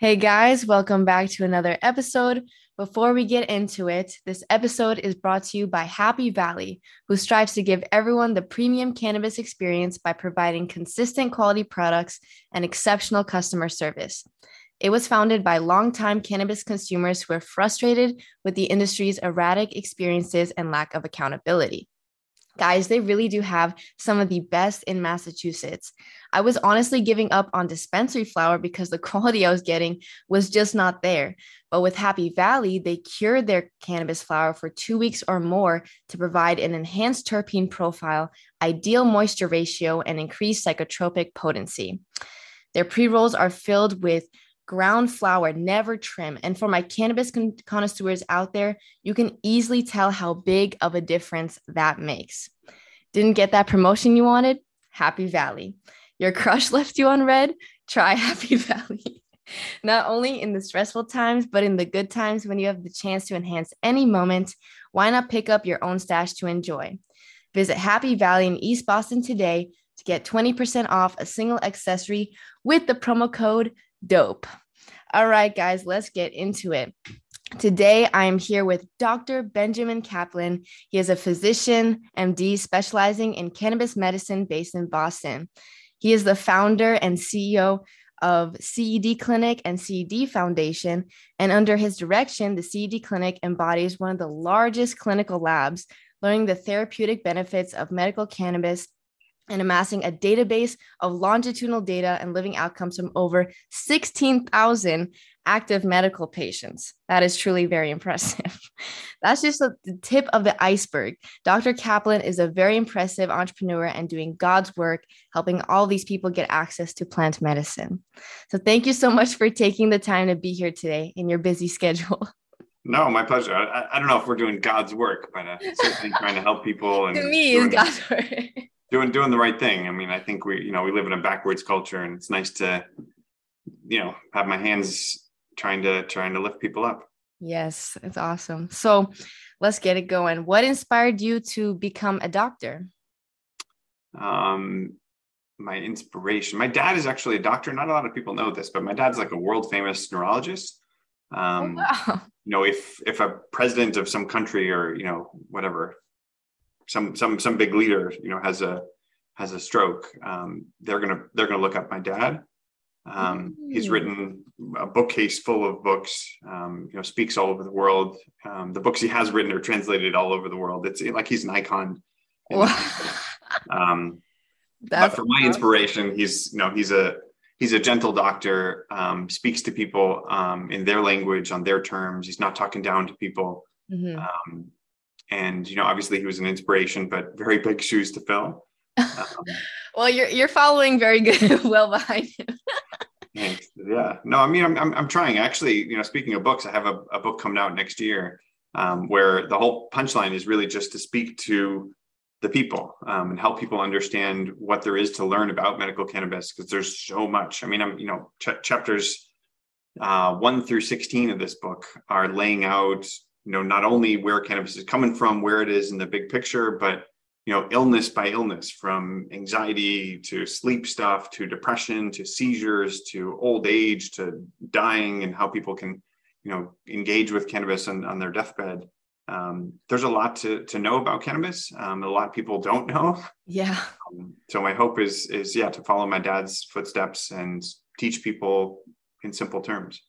Hey guys, welcome back to another episode. Before we get into it, this episode is brought to you by Happy Valley, who strives to give everyone the premium cannabis experience by providing consistent quality products and exceptional customer service. It was founded by longtime cannabis consumers who are frustrated with the industry's erratic experiences and lack of accountability. Guys, they really do have some of the best in Massachusetts. I was honestly giving up on dispensary flower because the quality I was getting was just not there. But with Happy Valley, they cured their cannabis flower for two weeks or more to provide an enhanced terpene profile, ideal moisture ratio, and increased psychotropic potency. Their pre rolls are filled with ground flower, never trim. And for my cannabis con- connoisseurs out there, you can easily tell how big of a difference that makes. Didn't get that promotion you wanted? Happy Valley. Your crush left you on red? Try Happy Valley. Not only in the stressful times, but in the good times when you have the chance to enhance any moment, why not pick up your own stash to enjoy? Visit Happy Valley in East Boston today to get 20% off a single accessory with the promo code DOPE. All right, guys, let's get into it. Today, I am here with Dr. Benjamin Caplan. He is a physician, MD, specializing in cannabis medicine based in Boston. He is the founder and CEO of CED Clinic and CED Foundation. And under his direction, the CED Clinic embodies one of the largest clinical labs, learning the therapeutic benefits of medical cannabis and amassing a database of longitudinal data and living outcomes from over 16,000 active medical patients. That is truly very impressive. That's just the tip of the iceberg. Dr. Caplan is a very impressive entrepreneur and doing God's work, helping all these people get access to plant medicine. So, thank you so much for taking the time to be here today in your busy schedule. No, my pleasure. I, I don't know if we're doing God's work, but uh, certainly trying to help people. And to me, is God's work doing doing the right thing. I mean, I think we you know we live in a backwards culture, and it's nice to you know have my hands trying to trying to lift people up. Yes, it's awesome. So let's get it going. What inspired you to become a doctor? Um, my inspiration. My dad is actually a doctor. Not a lot of people know this, but my dad's like a world famous neurologist. Um, oh, wow. You know, if if a president of some country or you know whatever some some some big leader you know has a has a stroke um, they're gonna they're gonna look up my dad. Um, mm-hmm. he's mm. written a bookcase full of books um, you know speaks all over the world. Um, the books he has written are translated all over the world. It's like he's an icon. Um, but for my inspiration he's you know he's a he's a gentle doctor um, speaks to people um, in their language on their terms. He's not talking down to people. Mm-hmm. um, and you know obviously he was an inspiration but very big shoes to fill. Um, well you're you're following very good well behind him. Thanks. Yeah. No i mean I'm, I'm, I'm trying. Actually you know speaking of books i have a, a book coming out next year um, where the whole punchline is really just to speak to the people um, and help people understand what there is to learn about medical cannabis because there's so much. I mean i'm you know ch- chapters uh, 1 through 16 of this book are laying out you know not only where cannabis is coming from where it is in the big picture but you know illness by illness from anxiety to sleep stuff to depression to seizures to old age to dying and how people can you know engage with cannabis on, on their deathbed. Um, there's a lot to, to know about cannabis um, a lot of people don't know. Yeah. Um, so my hope is is yeah to follow my dad's footsteps and teach people in simple terms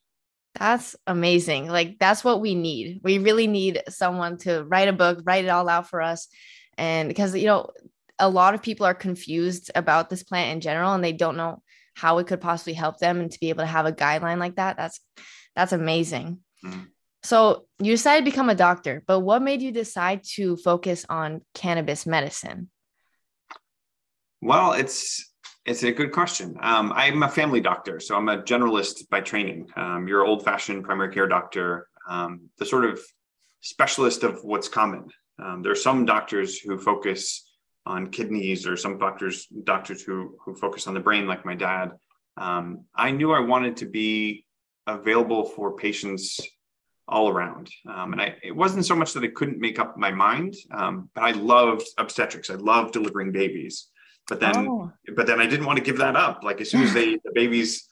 that's amazing. Like that's what we need. We really need someone to write a book, write it all out for us. And because you know, a lot of people are confused about this plant in general and they don't know how it could possibly help them and to be able to have a guideline like that, that's that's amazing. Mm-hmm. So you decided to become a doctor, but what made you decide to focus on cannabis medicine? Well, it's it's a good question. Um, I'm a family doctor, so I'm a generalist by training. Um, you're old fashioned primary care doctor, um, the sort of specialist of what's common. Um, there are some doctors who focus on kidneys, or some doctors doctors who who focus on the brain, like my dad. Um, I knew I wanted to be available for patients all around. Um, and I, it wasn't so much that I couldn't make up my mind, um, but I loved obstetrics. I loved delivering babies but then oh. but then i didn't want to give that up like as soon as they the babies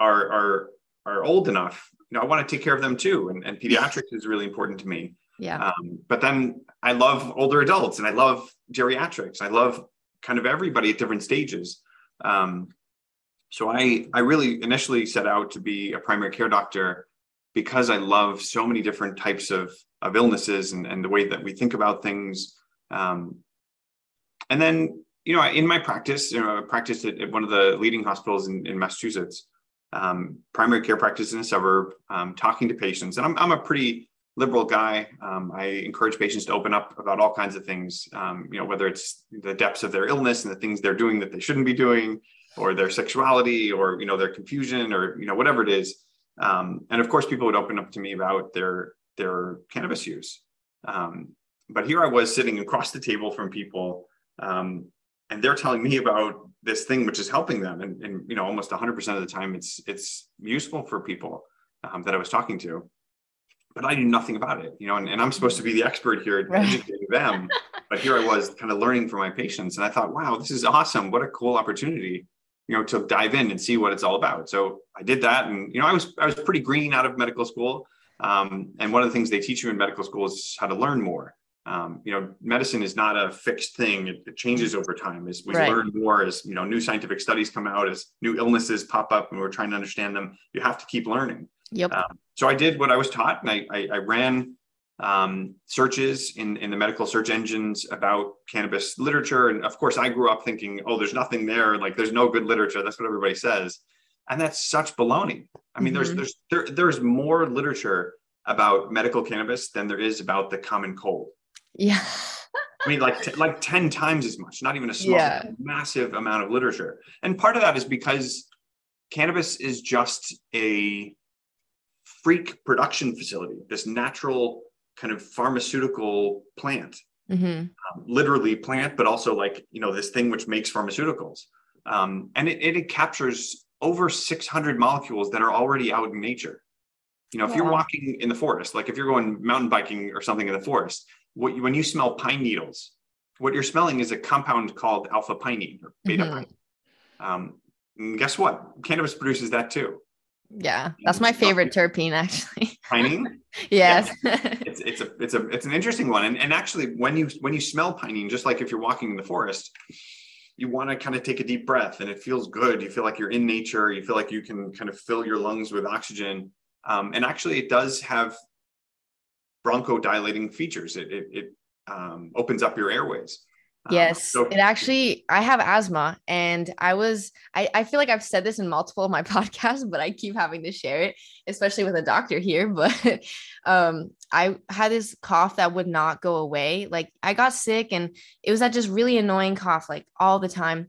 are are are old enough, you know, I want to take care of them too. And, and pediatrics is really important to me. Yeah. Um, but then I love older adults and I love geriatrics. I love kind of everybody at different stages. Um, so I I really initially set out to be a primary care doctor because I love so many different types of of illnesses and, and the way that we think about things. Um, and then you know in my practice, you know, I practiced at, one of the leading hospitals in, in Massachusetts, um, primary care practice in a suburb, um, talking to patients, and I'm I'm a pretty liberal guy. Um, I encourage patients to open up about all kinds of things, um, you know, whether it's the depths of their illness and the things they're doing that they shouldn't be doing, or their sexuality, or you know, their confusion, or you know, whatever it is. Um, and of course, people would open up to me about their their cannabis use. Um, but here I was sitting across the table from people, um, and they're telling me about this thing which is helping them, and, and you know, almost 100% of the time, it's it's useful for people um, that I was talking to but I knew nothing about it, you know, and, and I'm supposed to be the expert here right. educating them. but here I was kind of learning from my patients. And I thought, wow, this is awesome. What a cool opportunity, you know, to dive in and see what it's all about. So I did that. And, you know, I was, I was pretty green out of medical school. Um, and one of the things they teach you in medical school is how to learn more. Um, you know, medicine is not a fixed thing. It, it changes over time as we right. learn more, as, you know, new scientific studies come out, as new illnesses pop up and we're trying to understand them, you have to keep learning. Yep. Um, so I did what I was taught, and I, I, I ran um, searches in, in the medical search engines about cannabis literature. And of course, I grew up thinking, oh, there's nothing there. Like, there's no good literature. That's what everybody says. And that's such baloney. I mean, mm-hmm. there's there's there, there's more literature about medical cannabis than there is about the common cold. Yeah. I mean, like t- like ten times as much. Not even a small, yeah. massive amount of literature. And part of that is because cannabis is just a freak production facility, this natural kind of pharmaceutical plant, mm-hmm. um, literally plant, but also like, you know, this thing which makes pharmaceuticals. Um, and it, it, captures over 600 molecules that are already out in nature. You know, if yeah. you're walking in the forest, like if you're going mountain biking or something in the forest, what you, when you smell pine needles, what you're smelling is a compound called alpha pinene or beta mm-hmm. pinene. Um, guess what? Cannabis produces that too. Yeah, that's my favorite terpene actually. Pinene. yes. Yeah. It's it's a it's a it's an interesting one, and and actually when you when you smell pinene, just like if you're walking in the forest, you want to kind of take a deep breath, and it feels good. You feel like you're in nature. You feel like you can kind of fill your lungs with oxygen, um, and actually it does have bronchodilating features. It it, it um, opens up your airways. Um, yes, so- it actually, I have asthma and I was, I, I feel like I've said this in multiple of my podcasts, but I keep having to share it, especially with a doctor here. But um, I had this cough that would not go away. Like I got sick and it was that just really annoying cough, like all the time.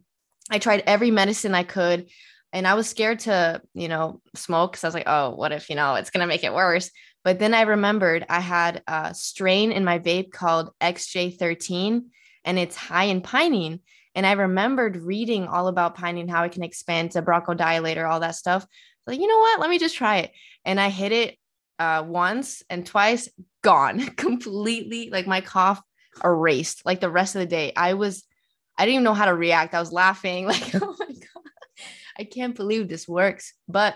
I tried every medicine I could and I was scared to, you know, smoke because I was like, oh, what if, you know, it's going to make it worse. But then I remembered I had a strain in my vape called XJ13 and it's high in pinene. And I remembered reading all about pinene, how it can expand to bronchodilator, all that stuff. Like, you know what? Let me just try it. And I hit it uh, once and twice, gone completely. Like my cough erased. Like the rest of the day, I was, I didn't even know how to react. I was laughing, like, oh my god, I can't believe this works. But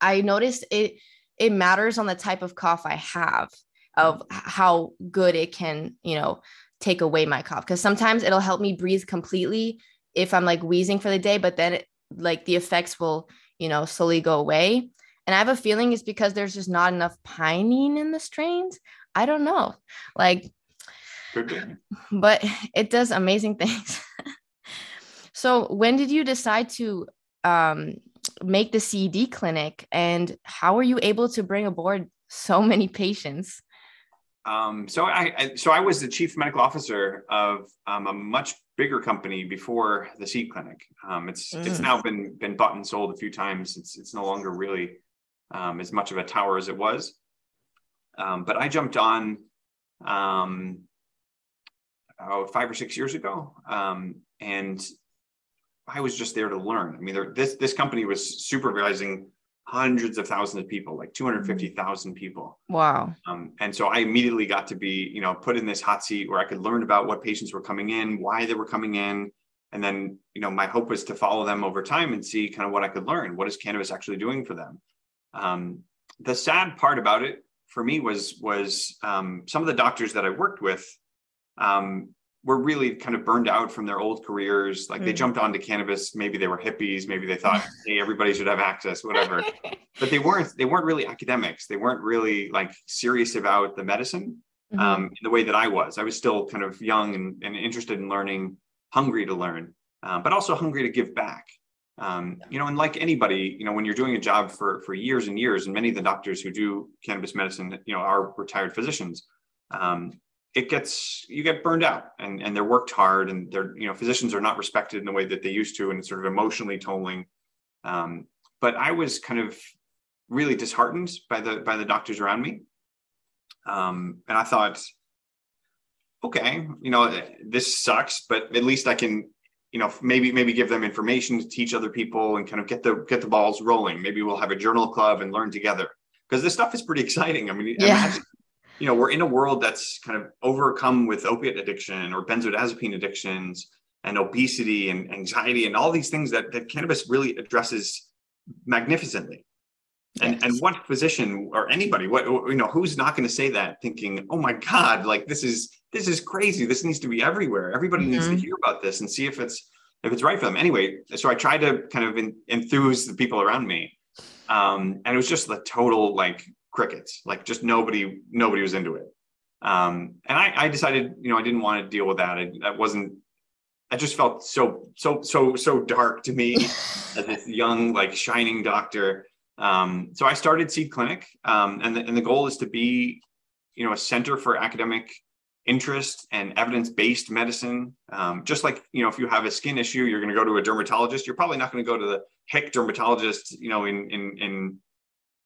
I noticed it. It matters on the type of cough I have, of how good it can, you know, take away my cough because sometimes it'll help me breathe completely if I'm like wheezing for the day, but then it, like the effects will, you know, slowly go away. And I have a feeling it's because there's just not enough pinene in the strains. I don't know. Like, but it does amazing things. so, when did you decide to um, make the CED clinic and how were you able to bring aboard so many patients? Um, so I, I, so I was the chief medical officer of um, a much bigger company before the CED Clinic. Um, it's mm. it's now been been bought and sold a few times. It's it's no longer really um, as much of a tower as it was. Um, but I jumped on um, oh, five or six years ago, and I was just there to learn. I mean, there, this this company was supervising hundreds of thousands of people, like 250,000 people. Wow. Um, and so I immediately got to be, you know, put in this hot seat where I could learn about what patients were coming in, why they were coming in. And then, you know, my hope was to follow them over time and see kind of what I could learn. What is cannabis actually doing for them? Um, the sad part about it for me was was um, some of the doctors that I worked with um, were really kind of burned out from their old careers. Like mm. they jumped onto cannabis. Maybe they were hippies. Maybe they thought, hey, everybody should have access, whatever. but they weren't. They weren't really academics. They weren't really like serious about the medicine mm-hmm. um, in the way that I was. I was still kind of young and, and interested in learning, hungry to learn, uh, but also hungry to give back. Um, you know, and like anybody, you know, when you're doing a job for for years and years, and many of the doctors who do cannabis medicine, you know, are retired physicians. Um, it gets you get burned out and and they're worked hard and they're you know physicians are not respected in the way that they used to and it's sort of emotionally tolling. Um, but i was kind of really disheartened by the by the doctors around me. Um, and i thought okay you know this sucks but at least i can you know maybe maybe give them information to teach other people and kind of get the get the balls rolling. Maybe we'll have a journal club and learn together. Because this stuff is pretty exciting. I mean yeah. imagine, you know, we're in a world that's kind of overcome with opiate addiction or benzodiazepine addictions and obesity and anxiety and all these things that, that cannabis really addresses magnificently. And yes. and what physician or anybody, what you know, who's not going to say that thinking, oh my God, like this is this is crazy. This needs to be everywhere. Everybody mm-hmm. needs to mm-hmm. hear about this and see if it's if it's right for them. Anyway, so I tried to kind of enthuse the people around me. Um, and it was just the total like crickets. Like just nobody, nobody was into it. Um, and I, I decided, you know, I didn't want to deal with that. I, that wasn't. I just felt so, so, so, so dark to me as this young, like shining doctor. Um, so I started CED Clinic, um, and the, and the goal is to be, you know, a center for academic interest and evidence-based medicine. Um, just like you know, if you have a skin issue, you're going to go to a dermatologist. You're probably not going to go to the hick dermatologist, you know, in in in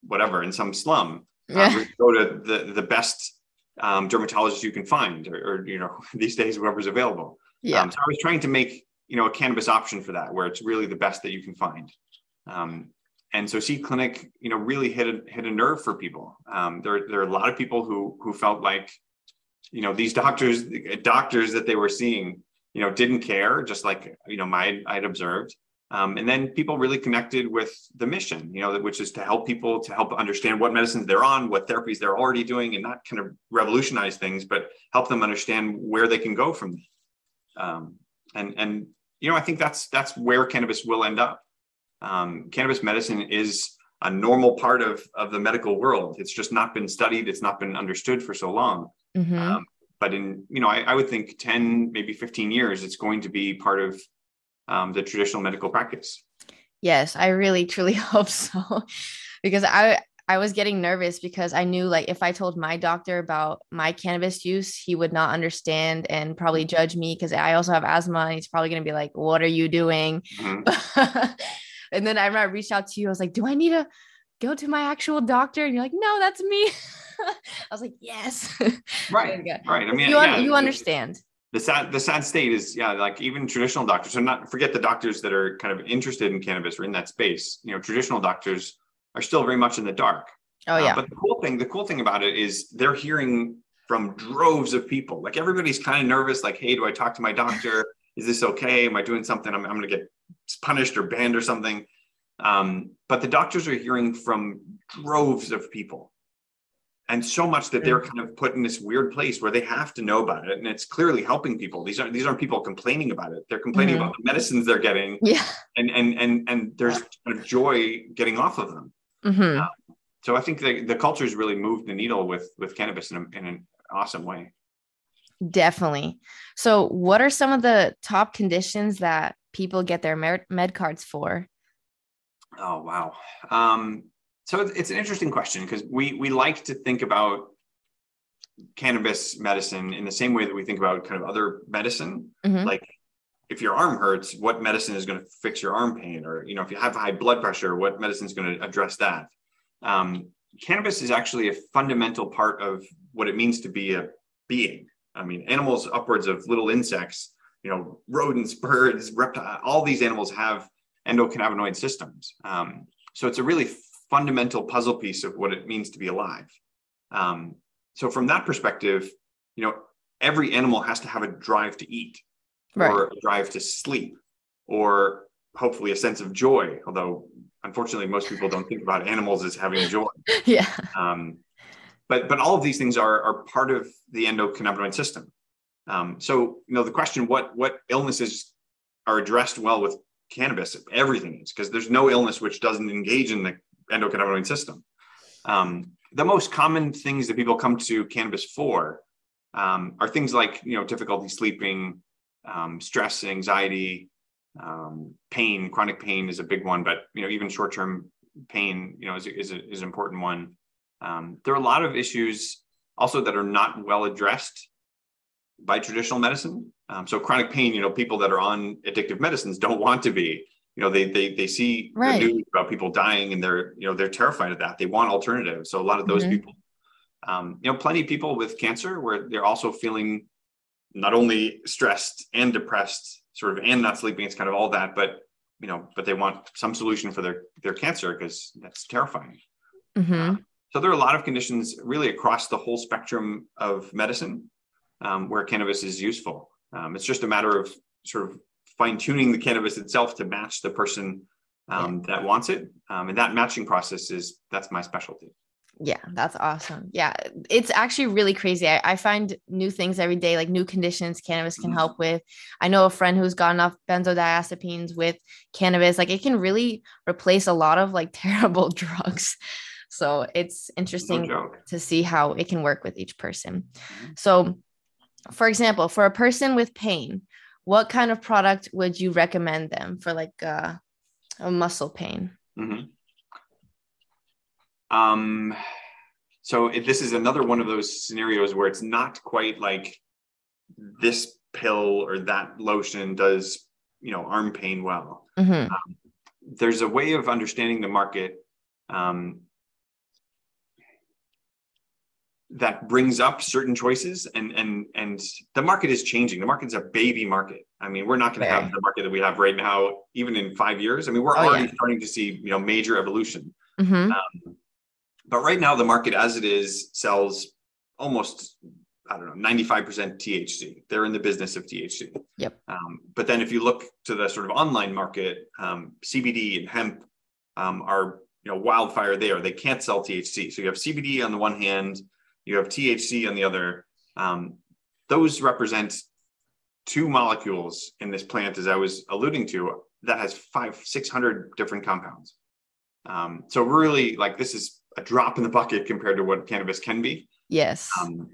whatever in some slum. Uh, yeah. Go to the the best um, dermatologist you can find, or, or, you know these days whoever's available. Yeah. Um, so I was trying to make you know a cannabis option for that, where it's really the best that you can find. Um, and so CED Clinic, you know, really hit a hit a nerve for people. Um, there there are a lot of people who who felt like, you know, these doctors doctors that they were seeing, you know, didn't care, just like you know my I'd observed. Um, and then people really connected with the mission, you know, which is to help people to help understand what medicines they're on, what therapies they're already doing, and not kind of revolutionize things, but help them understand where they can go from. Um, and and you know, I think that's that's where cannabis will end up. Um, cannabis medicine is a normal part of of the medical world. It's just not been studied. It's not been understood for so long. Mm-hmm. Um, but in you know, I, I would think ten, maybe fifteen years, it's going to be part of um, the traditional medical practice. Yes, I really truly hope so, because I I was getting nervous because I knew like if I told my doctor about my cannabis use, he would not understand and probably judge me because I also have asthma. And he's probably gonna be like, "What are you doing?" Mm-hmm. and then I remember I reached out to you. I was like, "Do I need to go to my actual doctor?" And you're like, "No, that's me." I was like, "Yes." Right. right. I mean, you, yeah, you understand the sad the sad state is yeah like even traditional doctors so not forget the doctors that are kind of interested in cannabis or in that space. You know traditional doctors are still very much in the dark. Oh yeah. Uh, but the cool thing the cool thing about it is they're hearing from droves of people. Like everybody's kind of nervous like hey do i talk to my doctor? Is this okay? Am i doing something? I'm, I'm going to get punished or banned or something. Um, but the doctors are hearing from droves of people and so much that they're kind of put in this weird place where they have to know about it and it's clearly helping people. These aren't these aren't people complaining about it. They're complaining mm-hmm. about the medicines they're getting yeah. and and and and there's kind of joy getting off of them. Mm-hmm. uh, so i think the, the culture has really moved the needle with with cannabis in, a, in an awesome way. Definitely. So what are some of the top conditions that people get their med, med cards for? Oh wow. Um so it's an interesting question because we we like to think about cannabis medicine in the same way that we think about kind of other medicine. Mm-hmm. Like if your arm hurts, what medicine is going to fix your arm pain? Or you know, if you have high blood pressure, what medicine is going to address that? Um, cannabis is actually a fundamental part of what it means to be a being. I mean, animals upwards of little insects, you know, rodents, birds, reptiles, all these animals have endocannabinoid systems. Um, so it's a really fundamental puzzle piece of what it means to be alive. Um, so from that perspective, you know, every animal has to have a drive to eat right. or a drive to sleep or hopefully a sense of joy, although unfortunately most people don't think about animals as having joy. yeah. Um, but but all of these things are are part of the endocannabinoid system. Um, so you know the question what what illnesses are addressed well with cannabis? Everything is because there's no illness which doesn't engage in the endocannabinoid system. Um, the most common things that people come to cannabis for um, are things like you know difficulty sleeping, um, stress, anxiety, um, pain. Chronic pain is a big one, but you know even short term pain you know is is, a, is an important one. Um, there are a lot of issues also that are not well addressed by traditional medicine. Um, so chronic pain, you know, people that are on addictive medicines don't want to be. You know, they they they see right. the news about people dying and they're you know they're terrified of that. They want alternatives. So a lot of those mm-hmm. people, um, you know, plenty of people with cancer where they're also feeling not only stressed and depressed, sort of, and not sleeping. It's kind of all that, but you know, but they want some solution for their their cancer because that's terrifying. Mm-hmm. Uh, so there are a lot of conditions really across the whole spectrum of medicine um, where cannabis is useful. Um, it's just a matter of sort of fine tuning the cannabis itself to match the person um, yeah. that wants it. Um, and that matching process is that's my specialty. Yeah, that's awesome. Yeah, it's actually really crazy. I, I find new things every day, like new conditions cannabis can mm-hmm. help with. I know a friend who's gotten off benzodiazepines with cannabis. Like it can really replace a lot of like terrible drugs. So it's interesting no to see how it can work with each person. Mm-hmm. So, for example, for a person with pain, what kind of product would you recommend them for like uh, a muscle pain? Mm-hmm. Um, so if this is another one of those scenarios where it's not quite like this pill or that lotion does, you know, arm pain well. Mm-hmm. Um, there's a way of understanding the market um, that brings up certain choices and and and the market is changing. The market's a baby market. I mean we're not going to have the market that we have right now even in five years. I mean we're oh, already yeah. starting to see you know major evolution. Mm-hmm. um, but right now the market as it is sells almost i don't know 95% thc they're in the business of thc yep. Um, but then if you look to the sort of online market um, cbd and hemp um, are you know wildfire there. They can't sell thc so you have cbd on the one hand you have THC on the other. Um, those represent two molecules in this plant, as I was alluding to, that has five, 600 different compounds. Um, so really, like this is a drop in the bucket compared to what cannabis can be. Yes. Um,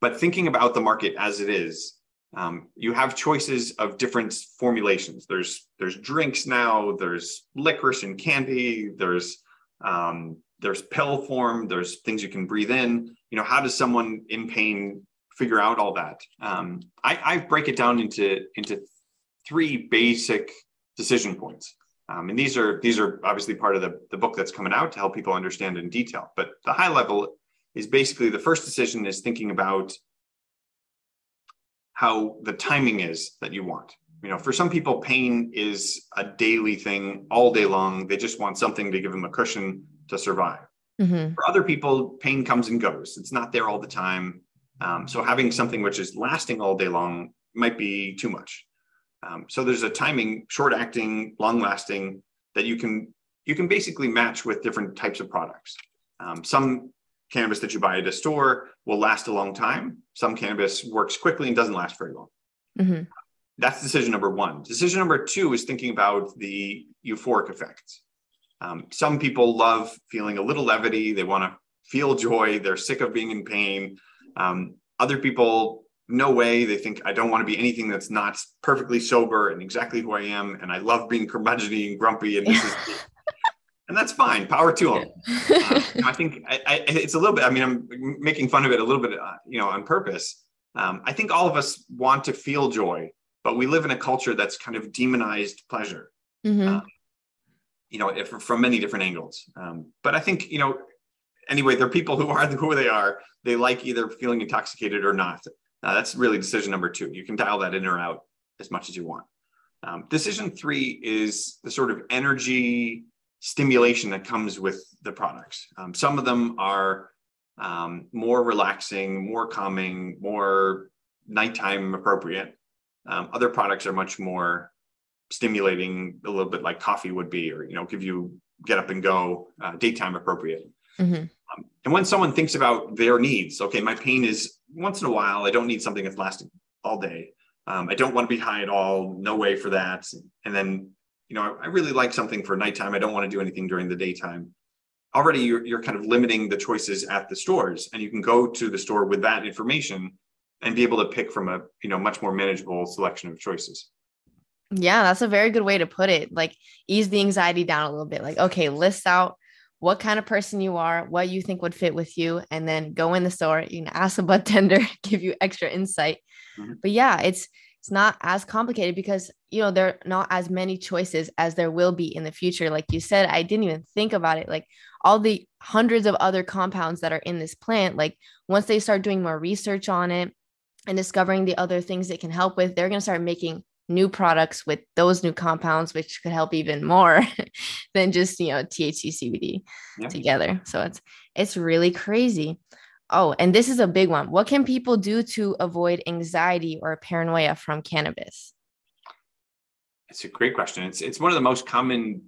but thinking about the market as it is, um, you have choices of different formulations. There's there's drinks now. There's licorice and candy. There's um, there's pill form there's things you can breathe in. You know how does someone in pain figure out all that? Um, I, I break it down into into three basic decision points. Um, and these are these are obviously part of the, the book that's coming out to help people understand in detail. But the high level is basically the first decision is thinking about how the timing is that you want. You know for some people pain is a daily thing all day long. They just want something to give them a cushion to survive. Mm-hmm. For other people, pain comes and goes. It's not there all the time. Um, so having something which is lasting all day long might be too much. Um, so there's a timing, short acting, long lasting that you can you can basically match with different types of products. Um, some cannabis that you buy at a store will last a long time. Some cannabis works quickly and doesn't last very long. Mm-hmm. That's decision number one. Decision number two is thinking about the euphoric effects. Um, some people love feeling a little levity. They want to feel joy. They're sick of being in pain. Um, other people, no way. They think I don't want to be anything that's not perfectly sober and exactly who I am. And I love being curmudgeony and grumpy. And this is, and that's fine. Power to them. Uh, I think I, I, it's a little bit. I mean, I'm making fun of it a little bit, uh, you know, on purpose. Um, I think all of us want to feel joy, but we live in a culture that's kind of demonized pleasure. Mm-hmm. Um, you know, if, from many different angles. Um, but I think, you know, anyway, there are people who are who they are. They like either feeling intoxicated or not. Uh, that's really decision number two. You can dial that in or out as much as you want. Um, decision three is the sort of energy stimulation that comes with the products. Um, some of them are um, more relaxing, more calming, more nighttime appropriate. Um, other products are much more stimulating a little bit like coffee would be, or you know, give you get up and go, uh, daytime appropriate. Mm-hmm. Um, and when someone thinks about their needs, okay, my pain is once in a while. I don't need something that's lasting all day. Um, I don't want to be high at all. No way for that. And then, you know, I, I really like something for nighttime. I don't want to do anything during the daytime. Already, you're, you're kind of limiting the choices at the stores, and you can go to the store with that information and be able to pick from a you know much more manageable selection of choices. Yeah, that's a very good way to put it. Like ease the anxiety down a little bit. Like, okay, list out what kind of person you are, what you think would fit with you, and then go in the store. You can ask a budtender, give you extra insight. Mm-hmm. But yeah, it's it's not as complicated because you know there are not as many choices as there will be in the future. Like you said, I didn't even think about it. Like all the hundreds of other compounds that are in this plant, like once they start doing more research on it and discovering the other things it can help with, they're going to start making new products with those new compounds, which could help even more than just, you know, THC CBD yeah. together. So it's, it's really crazy. Oh, and this is a big one. What can people do to avoid anxiety or paranoia from cannabis? It's a great question. It's, it's one of the most common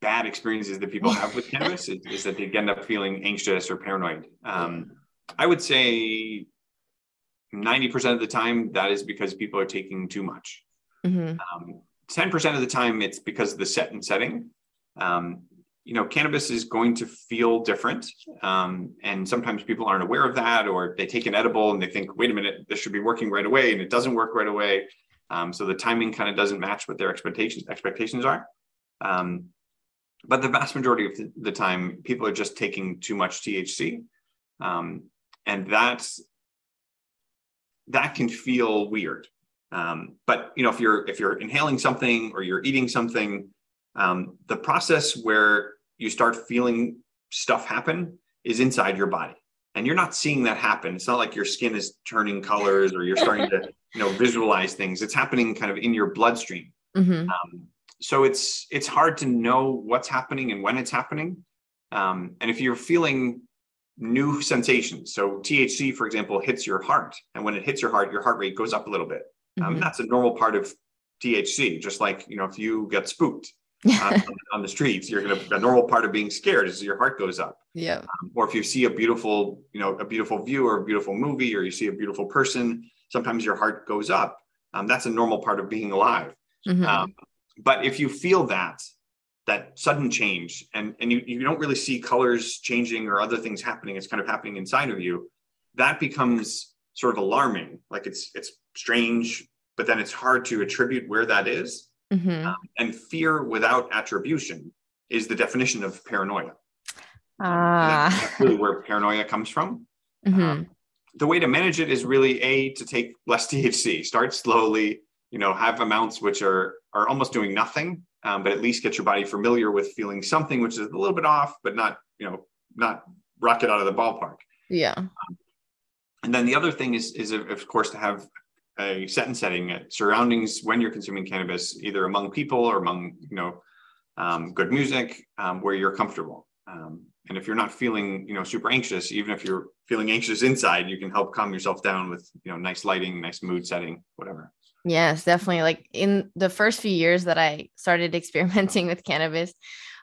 bad experiences that people have with cannabis is, is, that they end up feeling anxious or paranoid. Um, I would say 90% of the time that is because people are taking too much. Mm-hmm. Um, 10% of the time, it's because of the set and setting. Um, you know, cannabis is going to feel different. Um, and sometimes people aren't aware of that, or they take an edible and they think, wait a minute, this should be working right away. And it doesn't work right away. Um, so the timing kind of doesn't match what their expectations expectations are. Um, but the vast majority of the time, people are just taking too much THC. Um, and that's that can feel weird. Um, but you know, if you're if you're inhaling something or you're eating something, um, the process where you start feeling stuff happen is inside your body, and you're not seeing that happen. It's not like your skin is turning colors or you're starting to you know visualize things. It's happening kind of in your bloodstream. Mm-hmm. Um, so it's it's hard to know what's happening and when it's happening. Um, and if you're feeling new sensations, so THC, for example, hits your heart, and when it hits your heart, your heart rate goes up a little bit. Um, mm-hmm. that's a normal part of THC. Just like you know, if you get spooked uh, on, the streets, you're gonna a normal part of being scared is your heart goes up. Yeah. Um, or if you see a beautiful, you know, a beautiful view or a beautiful movie, or you see a beautiful person, sometimes your heart goes up. Um, that's a normal part of being alive. Mm-hmm. Um, but if you feel that that sudden change and and you, you don't really see colors changing or other things happening it's kind of happening inside of you that becomes sort of alarming like it's it's strange but then it's hard to attribute where that is. Mm-hmm. Um, and fear without attribution is the definition of paranoia. Ah. That's really where paranoia comes from. Mm-hmm. Um, the way to manage it is really a to take less THC. Start slowly. You know, have amounts which are are almost doing nothing, um, but at least get your body familiar with feeling something which is a little bit off, but not you know not rocket out of the ballpark. Yeah. Um, and then the other thing is is of course to have a setting, uh, surroundings when you're consuming cannabis, either among people or among you know um, good music, um, where you're comfortable. Um, and if you're not feeling you know super anxious, even if you're feeling anxious inside, you can help calm yourself down with you know nice lighting, nice mood setting, whatever. Yes, definitely. Like in the first few years that I started experimenting with cannabis,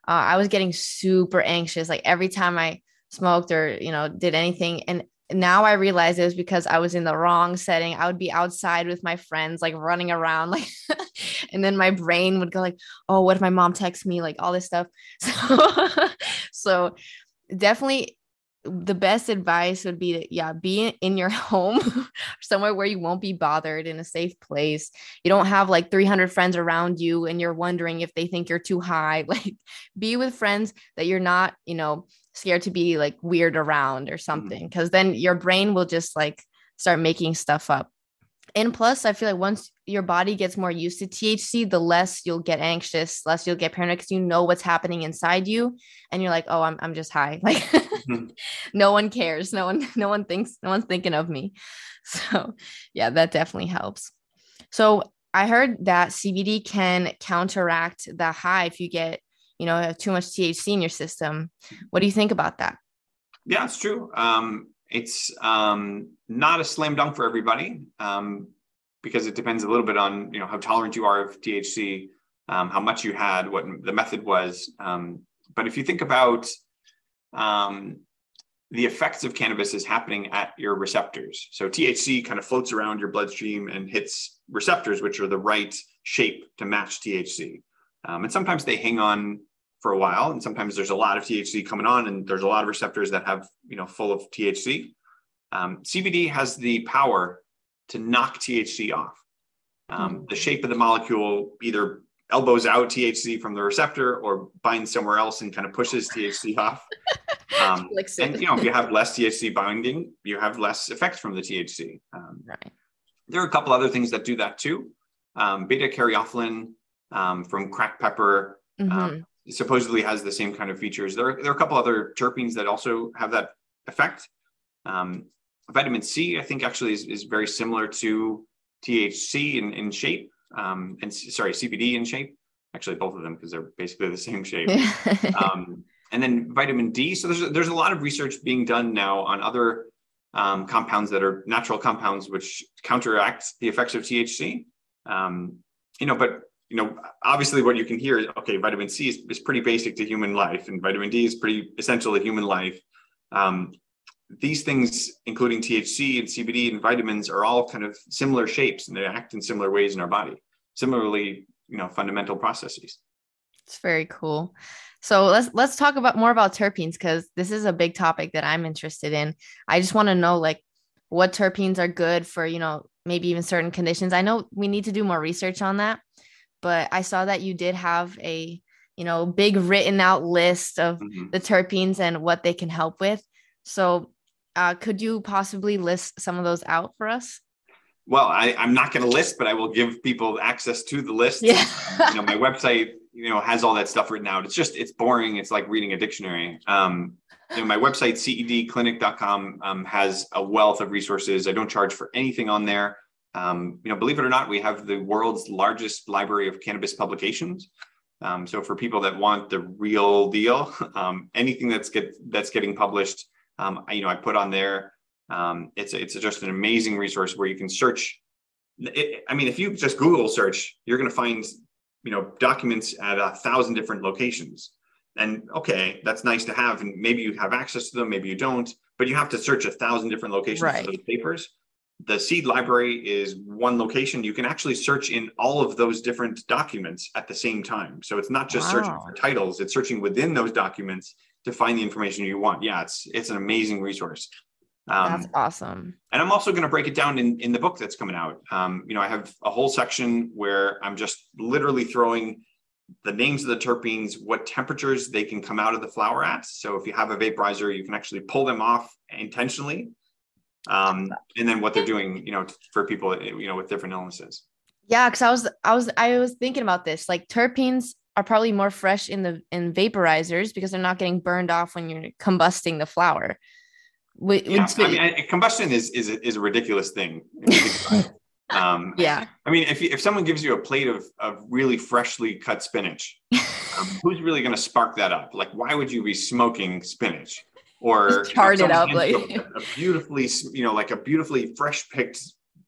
uh, I was getting super anxious. Like every time I smoked or you know did anything, and now I realize it was because I was in the wrong setting. I would be outside with my friends, like running around, like, and then my brain would go like, "Oh, what if my mom texts me?" Like all this stuff. So, so definitely, the best advice would be to yeah, be in your home, somewhere where you won't be bothered, in a safe place. You don't have like 300 friends around you, and you're wondering if they think you're too high. Like, be with friends that you're not, you know, scared to be like weird around or mm-hmm. something because then your brain will just like start making stuff up. And plus i feel like once your body gets more used to thc the less you'll get anxious less you'll get paranoid because you know what's happening inside you and you're like oh i'm, I'm just high. Like mm-hmm. no one cares. No one no one thinks no one's thinking of me. So yeah that definitely helps. So i heard that cbd can counteract the high if you get you know have too much THC in your system. What do you think about that? Yeah, it's true. Um, it's um, not a slam dunk for everybody. Um, because it depends a little bit on you know how tolerant you are of THC, um, how much you had, what the method was. Um, but if you think about um, the effects of cannabis is happening at your receptors. So THC kind of floats around your bloodstream and hits receptors, which are the right shape to match THC. Um, and sometimes they hang on for a while, and sometimes there's a lot of THC coming on, and there's a lot of receptors that have you know full of THC. Um, CBD has the power to knock THC off. Um, mm-hmm. The shape of the molecule either elbows out THC from the receptor or binds somewhere else and kind of pushes THC off. Um, and you know, if you have less THC binding, you have less effects from the THC. Um, right. There are a couple other things that do that too. Um, beta caryophyllene um, from cracked pepper um, mm-hmm. supposedly has the same kind of features. There are, there are a couple other terpenes that also have that effect. Um, vitamin C, I think, actually is, is very similar to THC in, in shape, um, and sorry, CBD in shape. Actually, both of them because they're basically the same shape. um, and then vitamin D. So there's there's a lot of research being done now on other um, compounds that are natural compounds which counteract the effects of THC. Um, you know, but you know, obviously, what you can hear is okay. Vitamin C is, is pretty basic to human life, and vitamin D is pretty essential to human life. Um, these things, including THC and CBD and vitamins, are all kind of similar shapes and they act in similar ways in our body. Similarly, you know, fundamental processes. It's very cool. So let's let's talk about more about terpenes because this is a big topic that I'm interested in. I just want to know like what terpenes are good for, you know, maybe even certain conditions. I know we need to do more research on that, but I saw that you did have a, you know, big written out list of mm-hmm. the terpenes and what they can help with. So uh, could you possibly list some of those out for us? Well, I, am not going to list, but I will give people access to the list. Yeah. you know, my website, you know, has all that stuff written out. It's just, it's boring. It's like reading a dictionary. Um, you know, my website, cedclinic.com, um, has a wealth of resources. I don't charge for anything on there. Um, you know, believe it or not, we have the world's largest library of cannabis publications. Um, so for people that want the real deal, um, anything that's get that's getting published um, I, you know, I put on there. Um, it's it's just an amazing resource where you can search. It, I mean, if you just Google search, you're going to find you know documents at a thousand different locations. And okay, that's nice to have, and maybe you have access to them, maybe you don't, but you have to search a thousand different locations right. for those papers. The seed library is one location. You can actually search in all of those different documents at the same time. So it's not just wow. searching for titles; it's searching within those documents to find the information you want. Yeah, it's it's an amazing resource. Um, that's awesome. And I'm also going to break it down in, in the book that's coming out. Um, you know, I have a whole section where I'm just literally throwing the names of the terpenes, what temperatures they can come out of the flower at. So if you have a vaporizer, you can actually pull them off intentionally. Um, and then what they're doing, you know, for people, you know, with different illnesses. Yeah, because I was, I was, I was thinking about this. Like terpenes are probably more fresh in the in vaporizers because they're not getting burned off when you're combusting the flower. yeah, I mean, I, combustion is is a, is a ridiculous thing. um, yeah. I mean, if if someone gives you a plate of of really freshly cut spinach, um, who's really going to spark that up? Like, why would you be smoking spinach? Or chart it up like a, a beautifully, you know, like a beautifully fresh picked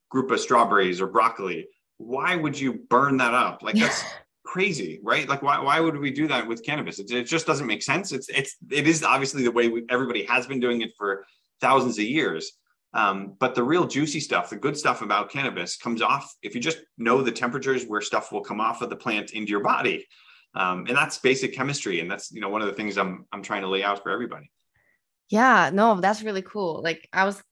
group of strawberries or broccoli. Why would you burn that up? Like that's crazy, right? Like, why, why would we do that with cannabis? It, it just doesn't make sense. It's, it's, it is obviously the way we, everybody has been doing it for thousands of years. Um, but the real juicy stuff, the good stuff about cannabis comes off if you just know the temperatures where stuff will come off of the plant into your body. Um, and that's basic chemistry. And that's, you know, one of the things I'm, I'm trying to lay out for everybody. Yeah, no, that's really cool. Like I was,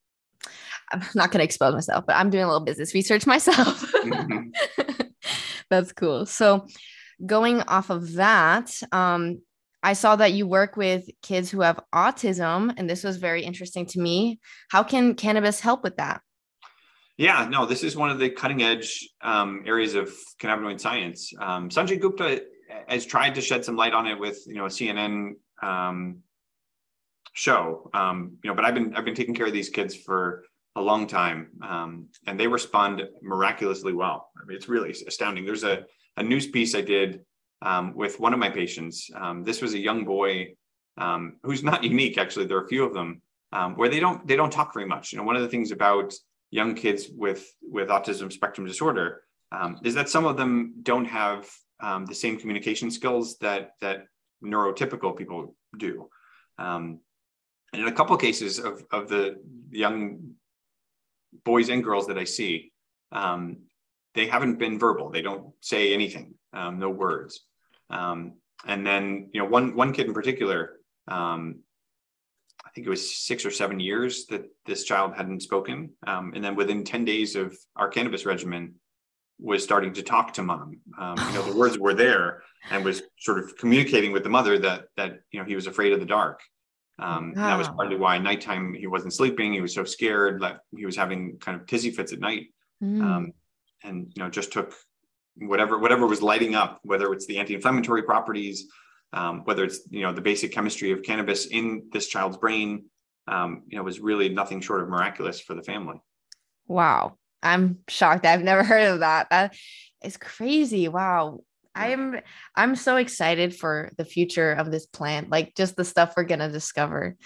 I'm not going to expose myself, but I'm doing a little business research myself. Mm-hmm. That's cool. So, going off of that, um, I saw that you work with kids who have autism, and this was very interesting to me. How can cannabis help with that? Yeah, no, this is one of the cutting edge um, areas of cannabinoid science. Um, Sanjay Gupta has tried to shed some light on it with you know a CNN um, show, um, you know, but I've been I've been taking care of these kids for a long time, um, and they respond miraculously well. I mean, it's really astounding. There's a, a news piece I did um, with one of my patients. Um, this was a young boy um, who's not unique, actually. There are a few of them um, where they don't they don't talk very much. You know, one of the things about young kids with with autism spectrum disorder is that some of them don't have the same communication skills that that neurotypical people do. Um, and in a couple of cases of, of the young boys and girls that I see, um, they haven't been verbal. They don't say anything, um, no words. Um, and then, you know, one one kid in particular, um, I think it was six or seven years that this child hadn't spoken. Um, and then within 10 days of our cannabis regimen, was starting to talk to mom. Um, you know, the words were there and was sort of communicating with the mother that that you know he was afraid of the dark. Um, wow. That was partly why nighttime he wasn't sleeping. He was so scared that he was having kind of tizzy fits at night, mm. um, and you know just took whatever whatever was lighting up, whether it's the anti-inflammatory properties, um, whether it's you know the basic chemistry of cannabis in this child's brain. Um, you know, was really nothing short of miraculous for the family. Wow. I'm shocked. I've never heard of that. That is crazy. Wow. I'm I'm so excited for the future of this plant. Like just the stuff we're gonna discover.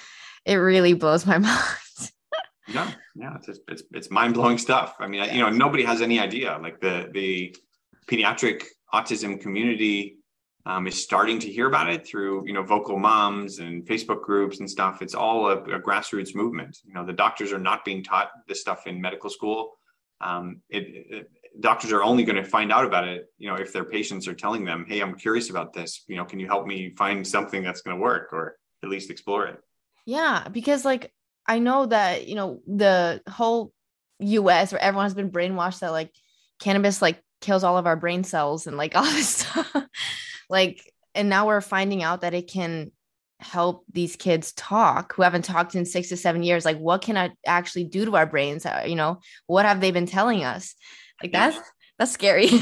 It really blows my mind. yeah, yeah, it's it's, it's mind blowing stuff. I mean, you know, nobody has any idea. Like the the pediatric autism community um, is starting to hear about it through you know vocal moms and Facebook groups and stuff. It's all a, a grassroots movement. You know, the doctors are not being taught this stuff in medical school um, it, it, doctors are only going to find out about it you know if their patients are telling them hey i'm curious about this. You know can you help me find something that's going to work or at least explore it? Yeah because like i know that you know the whole us where everyone has been brainwashed that like cannabis like kills all of our brain cells and like all this stuff. Like and now we're finding out that it can help these kids talk who haven't talked in six to seven years. Like what can i actually do to our brains? Uh, you know what have they been telling us like that's that's scary.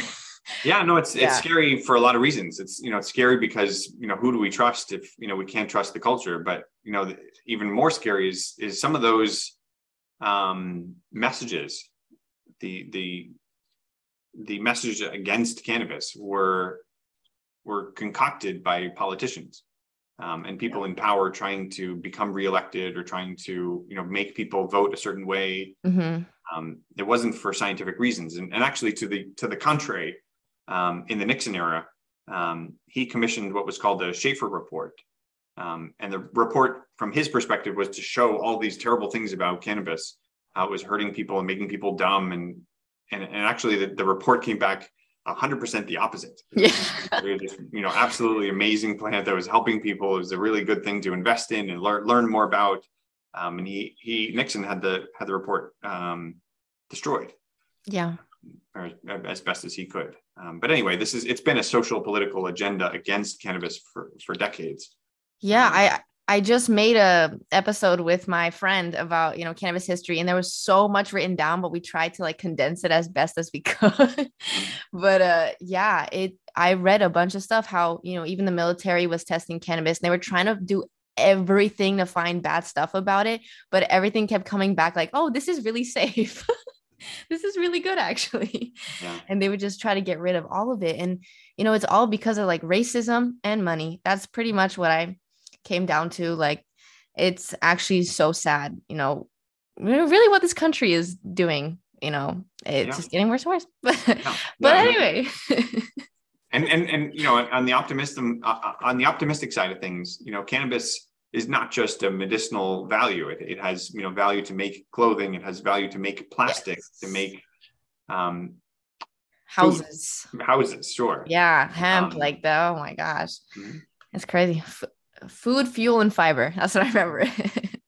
Yeah no it's yeah. it's scary for a lot of reasons. It's you know it's scary because you know who do we trust if you know we can't trust the culture? But you know even more scary is is some of those um messages. The the the message against cannabis were were concocted by politicians um, and people in power trying to become reelected or trying to you know make people vote a certain way. Mm-hmm. Um, it wasn't for scientific reasons and, and, actually to the to the contrary um, in the nixon era um, he commissioned what was called the shafer report um, and the report from his perspective was to show all these terrible things about cannabis how it was hurting people and making people dumb and and, and actually the, the report came back 100% the opposite. Yeah. just, you know, absolutely amazing plant that was helping people. It was a really good thing to invest in and learn learn more about. Um, and he he Nixon had the had the report um, destroyed. Yeah. Or, as best as he could. Um, but anyway, this is it's been a social political agenda against cannabis for for decades. Yeah, um, I I just made a episode with my friend about, you know, cannabis history and there was so much written down, but we tried to like condense it as best as we could. but uh yeah, it I read a bunch of stuff how, you know, even the military was testing cannabis and they were trying to do everything to find bad stuff about it, but everything kept coming back like, "Oh, this is really safe." this is really good actually yeah. and they would just try to get rid of all of it and you know it's all because of like racism and money that's pretty much what i came down to like it's actually so sad you know really what this country is doing you know it's yeah. just getting worse and worse but yeah. but anyway and and and you know on the optimism uh, uh, on the optimistic side of things you know cannabis is not just a medicinal value it, it has you know value to make clothing it has value to make plastic yes. to make um houses food. houses sure yeah hemp um, like that oh my gosh mm-hmm. it's crazy food, fuel, and fiber. That's what I remember.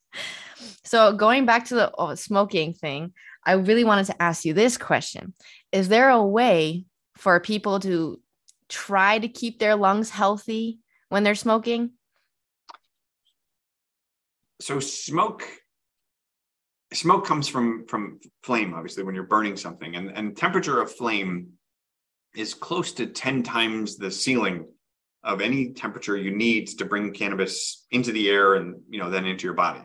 so going back to the oh, smoking thing, I really wanted to ask you this question: Is there a way for people to try to keep their lungs healthy when they're smoking? So smoke smoke comes from from flame obviously when you're burning something and and temperature of flame is close to 10 times the ceiling of any temperature you need to bring cannabis into the air and you know then into your body.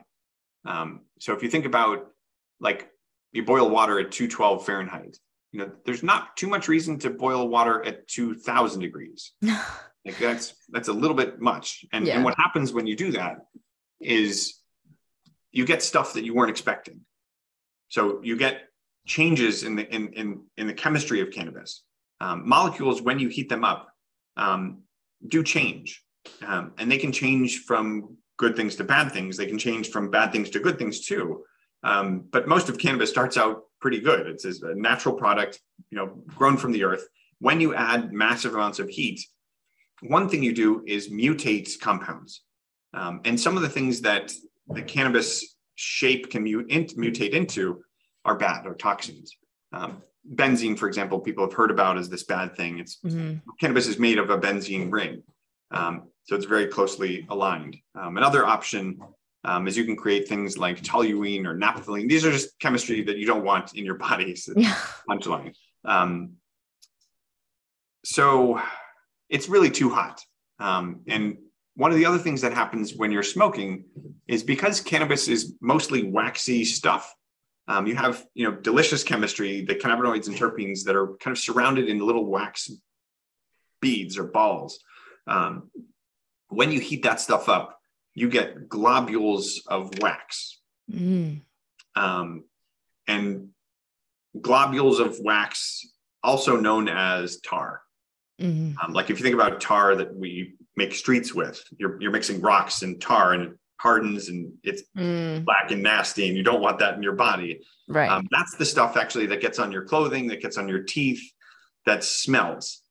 Um, so if you think about like you boil water at 212 Fahrenheit, you know there's not too much reason to boil water at 2000 degrees. like that's that's a little bit much. And yeah. and what happens when you do that is you get stuff that you weren't expecting. So you get changes in the in in, in the chemistry of cannabis. Um, molecules, when you heat them up, um, do change, um, and they can change from good things to bad things. They can change from bad things to good things too. Um, but most of cannabis starts out pretty good. It's a natural product, you know, grown from the earth. When you add massive amounts of heat, one thing you do is mutate compounds. Um, and some of the things that the cannabis shape can mute, in, mutate into are bad or toxins. Um, benzene, for example, people have heard about as this bad thing. It's mm-hmm. cannabis is made of a benzene ring. Um, so it's very closely aligned. Um, another option um, is you can create things like toluene or naphthalene. These are just chemistry that you don't want in your body. So yeah. punchline. Um, so it's really too hot. Um, and one of the other things that happens when you're smoking is because cannabis is mostly waxy stuff. Um, you have you know delicious chemistry, the cannabinoids and terpenes that are kind of surrounded in little wax beads or balls. Um, when you heat that stuff up, you get globules of wax. Mm. Um, and globules of wax, also known as tar. Mm-hmm. Um, like if you think about tar that we make streets with, you're, you're mixing rocks and tar and it hardens and it's mm. black and nasty and you don't want that in your body. Right. Um, that's the stuff actually that gets on your clothing, that gets on your teeth, that smells.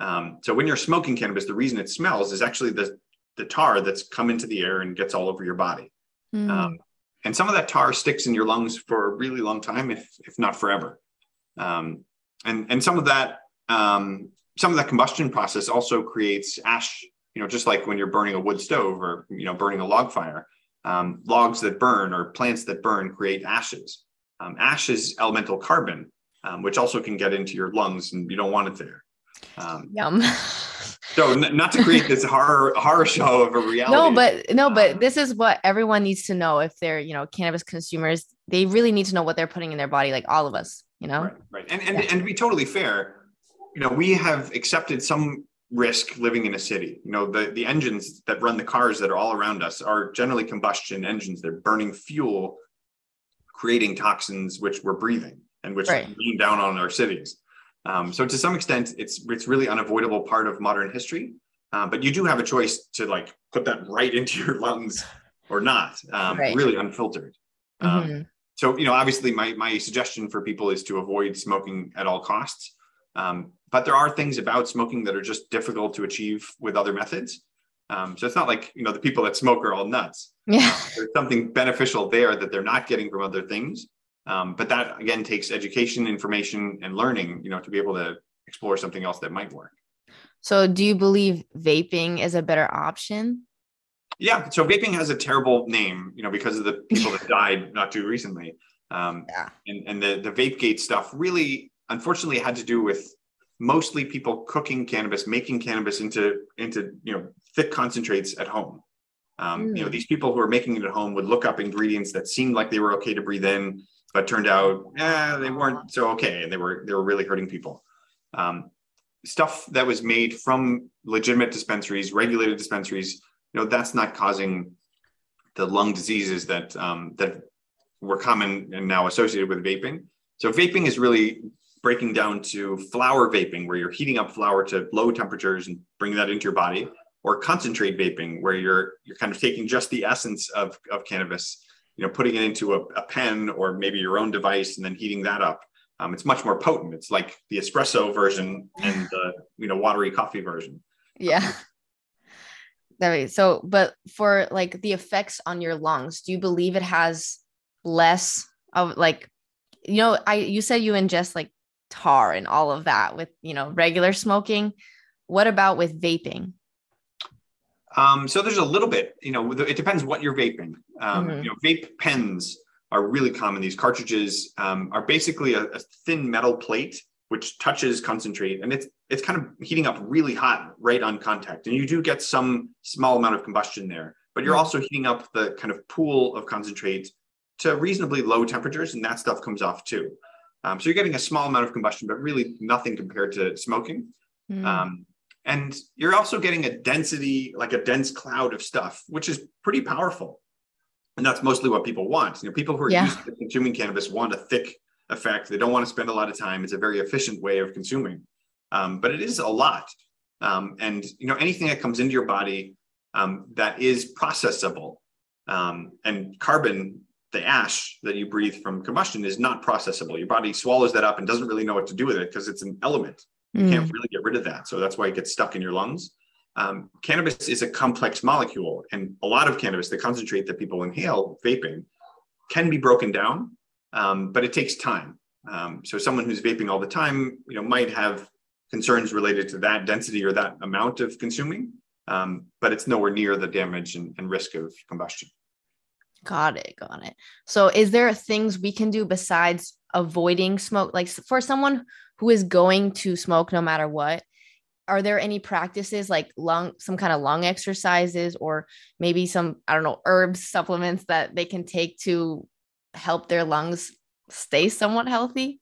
Um, so when you're smoking cannabis, the reason it smells is actually the the tar that's come into the air and gets all over your body. Mm. Um, and some of that tar sticks in your lungs for a really long time, if if not forever. Um, and and some of that um, some of that combustion process also creates ash. You know, just like when you're burning a wood stove or you know burning a log fire, um, logs that burn or plants that burn create ashes. Um, ash is elemental carbon, um, which also can get into your lungs, and you don't want it there. Yum. so n- not to create this horror horror show of a reality. No, but no, but um, this is what everyone needs to know if they're you know cannabis consumers. They really need to know what they're putting in their body, like all of us. You know, right? right. And and, yeah. and to be totally fair, you know, we have accepted some risk living in a city. You know, the the engines that run the cars that are all around us are generally combustion engines. They're burning fuel, creating toxins which we're breathing and which right. rain down on our cities. Um, so to some extent, it's it's really unavoidable part of modern history. Uh, but you do have a choice to like put that right into your lungs or not, um, right. really unfiltered. Um, mm-hmm. So you know, obviously, my my suggestion for people is to avoid smoking at all costs. Um, but there are things about smoking that are just difficult to achieve with other methods. Um, so it's not like you know the people that smoke are all nuts. Yeah, uh, there's something beneficial there that they're not getting from other things. Um, but that again takes education, information, and learning, you know, to be able to explore something else that might work. So, do you believe vaping is a better option? Yeah. So, vaping has a terrible name, you know, because of the people that died not too recently. Um, yeah. And, and the the vape gate stuff really, unfortunately, had to do with mostly people cooking cannabis, making cannabis into into you know thick concentrates at home. Um, mm. You know, hmm. these people who are making it at home would look up ingredients that seemed like they were okay to breathe in, but turned out eh, they weren't so okay and they were they were really hurting people um, stuff that was made from legitimate dispensaries regulated dispensaries you know that's not causing the lung diseases that um, that were common and now associated with vaping so vaping is really breaking down to flower vaping where you're heating up flower to low temperatures and bringing that into your body or concentrate vaping where you're you're kind of taking just the essence of, of cannabis you know putting it into a, a pen or maybe your own device and then heating that up. Um, it's much more potent. It's like the espresso version and the you know watery coffee version. Yeah. So but for like the effects on your lungs do you believe it has less of like you know i you said you ingest like tar and all of that with you know regular smoking what about with vaping um, so there's a little bit, you know, it depends what you're vaping. Um, mm-hmm. You know, vape pens are really common. These cartridges um, are basically a, a, thin metal plate which touches concentrate, and it's it's kind of heating up really hot right on contact, and you do get some small amount of combustion there, but you're mm-hmm. also heating up the kind of pool of concentrate to reasonably low temperatures, and that stuff comes off too. Um, so you're getting a small amount of combustion, but really nothing compared to smoking. Mm. Um, and you're also getting a density, like a dense cloud of stuff, which is pretty powerful. And that's mostly what people want. You know, people who are yeah. used to consuming cannabis want a thick effect. They don't want to spend a lot of time. It's a very efficient way of consuming, um, but it is a lot. Um, and you know anything that comes into your body um, that is processable, um, and carbon, the ash that you breathe from combustion, is not processable. Your body swallows that up and doesn't really know what to do with it because it's an element. You mm. can't really get rid of that, so that's why it gets stuck in your lungs. Um, cannabis is a complex molecule, and a lot of cannabis, the concentrate that people inhale vaping, can be broken down, um, but it takes time. Um, so someone who's vaping all the time, you know, might have concerns related to that density or that amount of consuming, um, but it's nowhere near the damage and, and risk of combustion. Got it. Got it. So, is there things we can do besides avoiding smoke? Like for someone who is going to smoke no matter what, are there any practices like lung some kind of lung exercises or maybe some i don't know herbs supplements that they can take to help their lungs stay somewhat healthy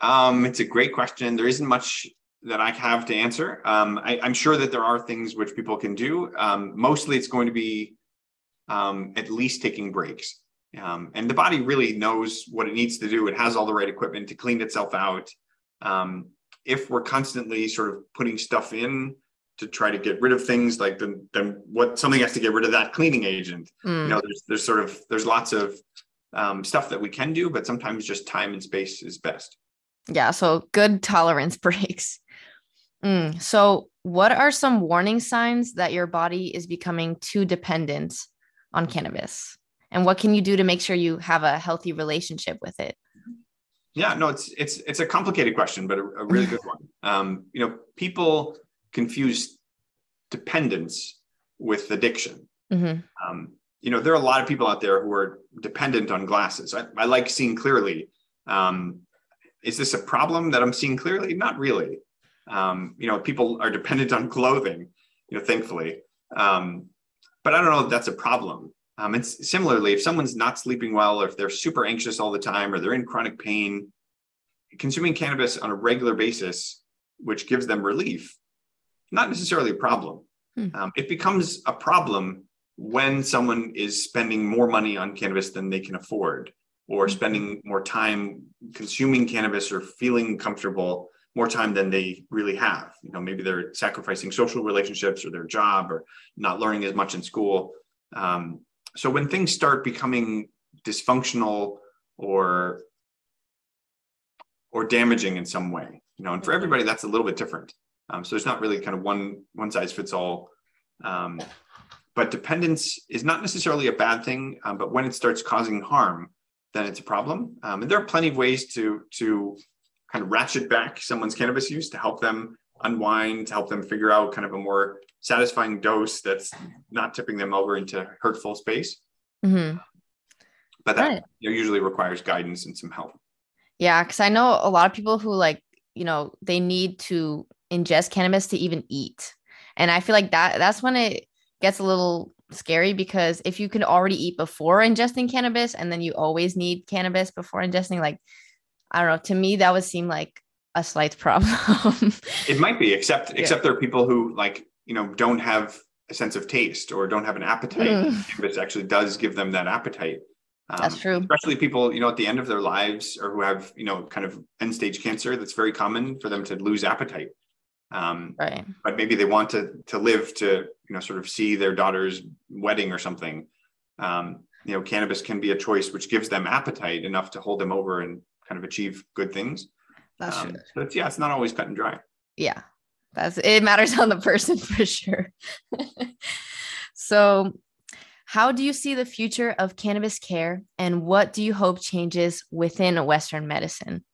um, it's a great question there isn't much that i have to answer um, I, am sure that there are things which people can do um, mostly it's going to be um, at least taking breaks. Um, and the body really knows what it needs to do. It has all the right equipment to clean itself out. Um, if we're constantly sort of putting stuff in to try to get rid of things like then then what something has to get rid of that cleaning agent. Mm. you know there's there's sort of there's lots of um, stuff that we can do but sometimes just time and space is best. Yeah so good tolerance breaks. Mm. so what are some warning signs that your body is becoming too dependent on cannabis and what can you do to make sure you have a healthy relationship with it yeah, no, it's it's it's a complicated question, but a, a really good one. Um, you know, people confuse dependence with addiction. Mm-hmm. Um, you know, there are a lot of people out there who are dependent on glasses. I, I like seeing clearly. Um, is this a problem that I'm seeing clearly? Not really. Um, you know, people are dependent on clothing. You know, thankfully, um, but I don't know if that's a problem. Um, it's similarly, if someone's not sleeping well, or if they're super anxious all the time, or they're in chronic pain, consuming cannabis on a regular basis, which gives them relief, not necessarily a problem. Hmm. Um, it becomes a problem when someone is spending more money on cannabis than they can afford, or hmm. spending more time consuming cannabis or feeling comfortable more time than they really have. You know, maybe they're sacrificing social relationships or their job or not learning as much in school. Um, so when things start becoming dysfunctional or or damaging in some way you know and for everybody that's a little bit different um, so there's not really kind of one one size fits all um, but dependence is not necessarily a bad thing um, but when it starts causing harm then it's a problem um, and there are plenty of ways to to kind of ratchet back someone's cannabis use to help them unwind to help them figure out kind of a more satisfying dose that's not tipping them over into hurtful space. Mm-hmm. But that right. usually requires guidance and some help. Yeah, because I know a lot of people who like, you know, they need to ingest cannabis to even eat. And I feel like that that's when it gets a little scary because if you can already eat before ingesting cannabis and then you always need cannabis before ingesting, like I don't know, to me that would seem like a slight problem. it might be, except yeah. except there are people who like you know don't have a sense of taste or don't have an appetite mm. cannabis actually does give them that appetite um, that's true especially people you know at the end of their lives or who have you know kind of end stage cancer that's very common for them to lose appetite um, right but maybe they want to to live to you know sort of see their daughter's wedding or something um, you know cannabis can be a choice which gives them appetite enough to hold them over and kind of achieve good things that's um, true. so it's yeah it's not always cut and dry yeah that's it matters on the person for sure. so, how do you see the future of cannabis care and what do you hope changes within Western medicine?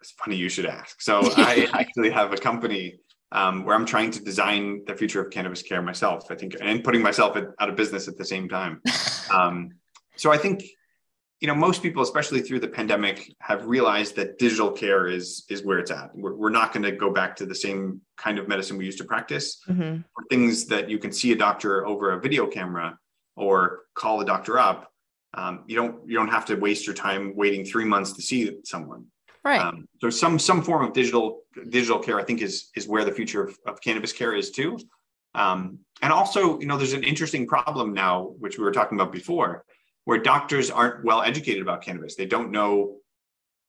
It's funny you should ask. So, I actually have a company um, where I'm trying to design the future of cannabis care myself, I think, and putting myself out of business at the same time. Um, so, I think you know most people especially through the pandemic have realized that digital care is is where it's at. We're, we're not going to go back to the same kind of medicine we used to practice. Mm-hmm. for things that you can see a doctor over a video camera or call a doctor up um, you don't you don't have to waste your time waiting three months to see someone. Right. Um, so some some form of digital digital care i think is is where the future of, of cannabis care is too. Um, and also you know there's an interesting problem now which we were talking about before where doctors aren't well educated about cannabis. They don't know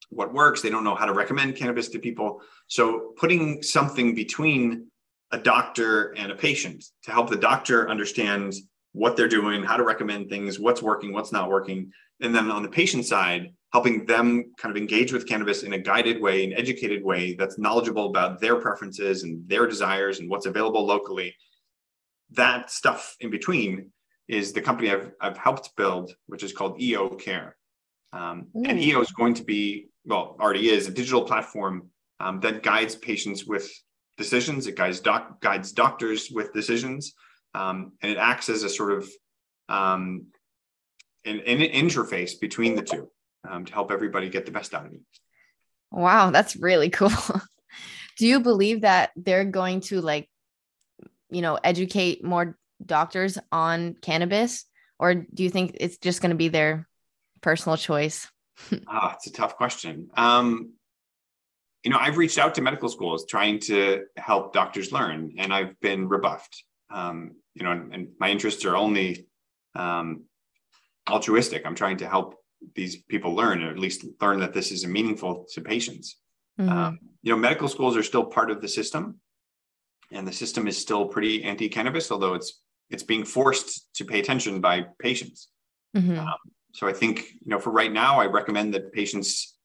what works, they don't know how to recommend cannabis to people. So, putting something between a doctor and a patient to help the doctor understand what they're doing, how to recommend things, what's working, what's not working. And then on the patient side, helping them kind of engage with cannabis in a guided way, an educated way that's knowledgeable about their preferences and their desires and what's available locally. That stuff in between is the company I've, I've helped build, which is called EO Care. Um, and EO is going to be, well, already is a digital platform um, that guides patients with decisions. It guides doc, guides doctors with decisions, um, and it acts as a sort of um, an, an, interface between the two um, to help everybody get the best out of it. Wow, that's really cool. Do you believe that they're going to like, you know, educate more doctors on cannabis, or do you think it's just going to be their personal choice? ah, it's a tough question. Um, you know, I've reached out to medical schools trying to help doctors learn, and I've been rebuffed. Um, you know, and, and, my interests are only um, altruistic. I'm trying to help these people learn, or at least learn that this is meaningful to patients. Mm-hmm. Um, you know, medical schools are still part of the system, and the system is still pretty anti-cannabis, although it's it's being forced to pay attention by patients. Mm-hmm. Um, so I think you know, for right now, I recommend that patients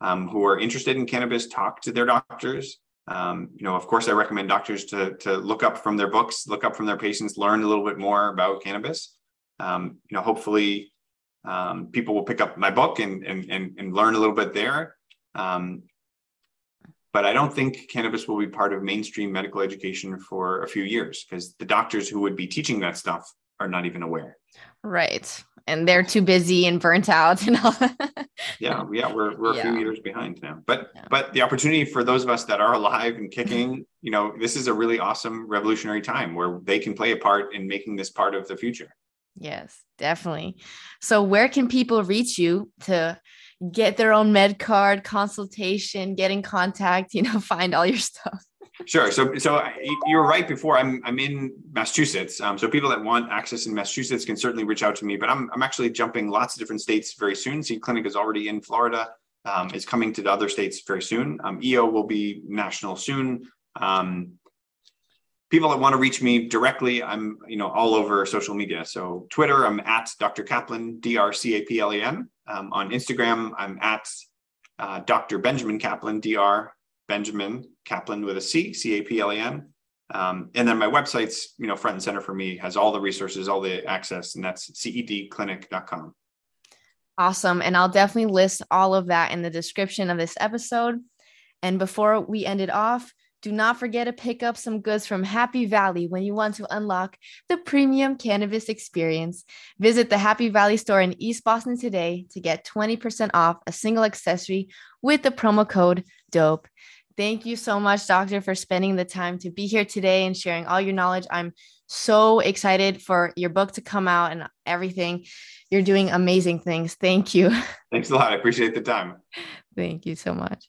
um, who are interested in cannabis talk to their doctors. Um, you know, of course, I recommend doctors to to look up from their books, look up from their patients, learn a little bit more about cannabis. Um, you know, hopefully, um, people will pick up my book and and and, and learn a little bit there. But I don't think cannabis will be part of mainstream medical education for a few years because the doctors who would be teaching that stuff are not even aware. Right. And they're too busy and burnt out and all. yeah, yeah, we're we're yeah. a few years behind now. But yeah. but the opportunity for those of us that are alive and kicking, you know, this is a really awesome revolutionary time where they can play a part in making this part of the future. Yes, definitely. So where can people reach you to get their own med card consultation, get in contact, you know, find all your stuff? Sure. So, so you were right before. I'm I'm in Massachusetts. Um, so people that want access in Massachusetts can certainly reach out to me. But I'm I'm actually jumping lots of different states very soon. CED Clinic is already in Florida. Um, is coming to the other states very soon. Um, EO will be national soon. Um, people that want to reach me directly, I'm you know all over social media. So Twitter, I'm at Dr. Caplan, D R C A P L A N. Um, on Instagram, I'm at uh, Dr. Benjamin Caplan, Dr. Benjamin Caplan with a C, C A P L A N. Um, and then my website's, you know, front and center for me, has all the resources, all the access, and that's cedclinic.com. Awesome. And I'll definitely list all of that in the description of this episode. And before we end it off, do not forget to pick up some goods from Happy Valley when you want to unlock the premium cannabis experience. Visit the Happy Valley store in East Boston today to get 20% off a single accessory with the promo code DOPE. Thank you so much, Doctor, for spending the time to be here today and sharing all your knowledge. I'm so excited for your book to come out and everything. You're doing amazing things. Thank you. Thanks a lot. I appreciate the time. Thank you so much.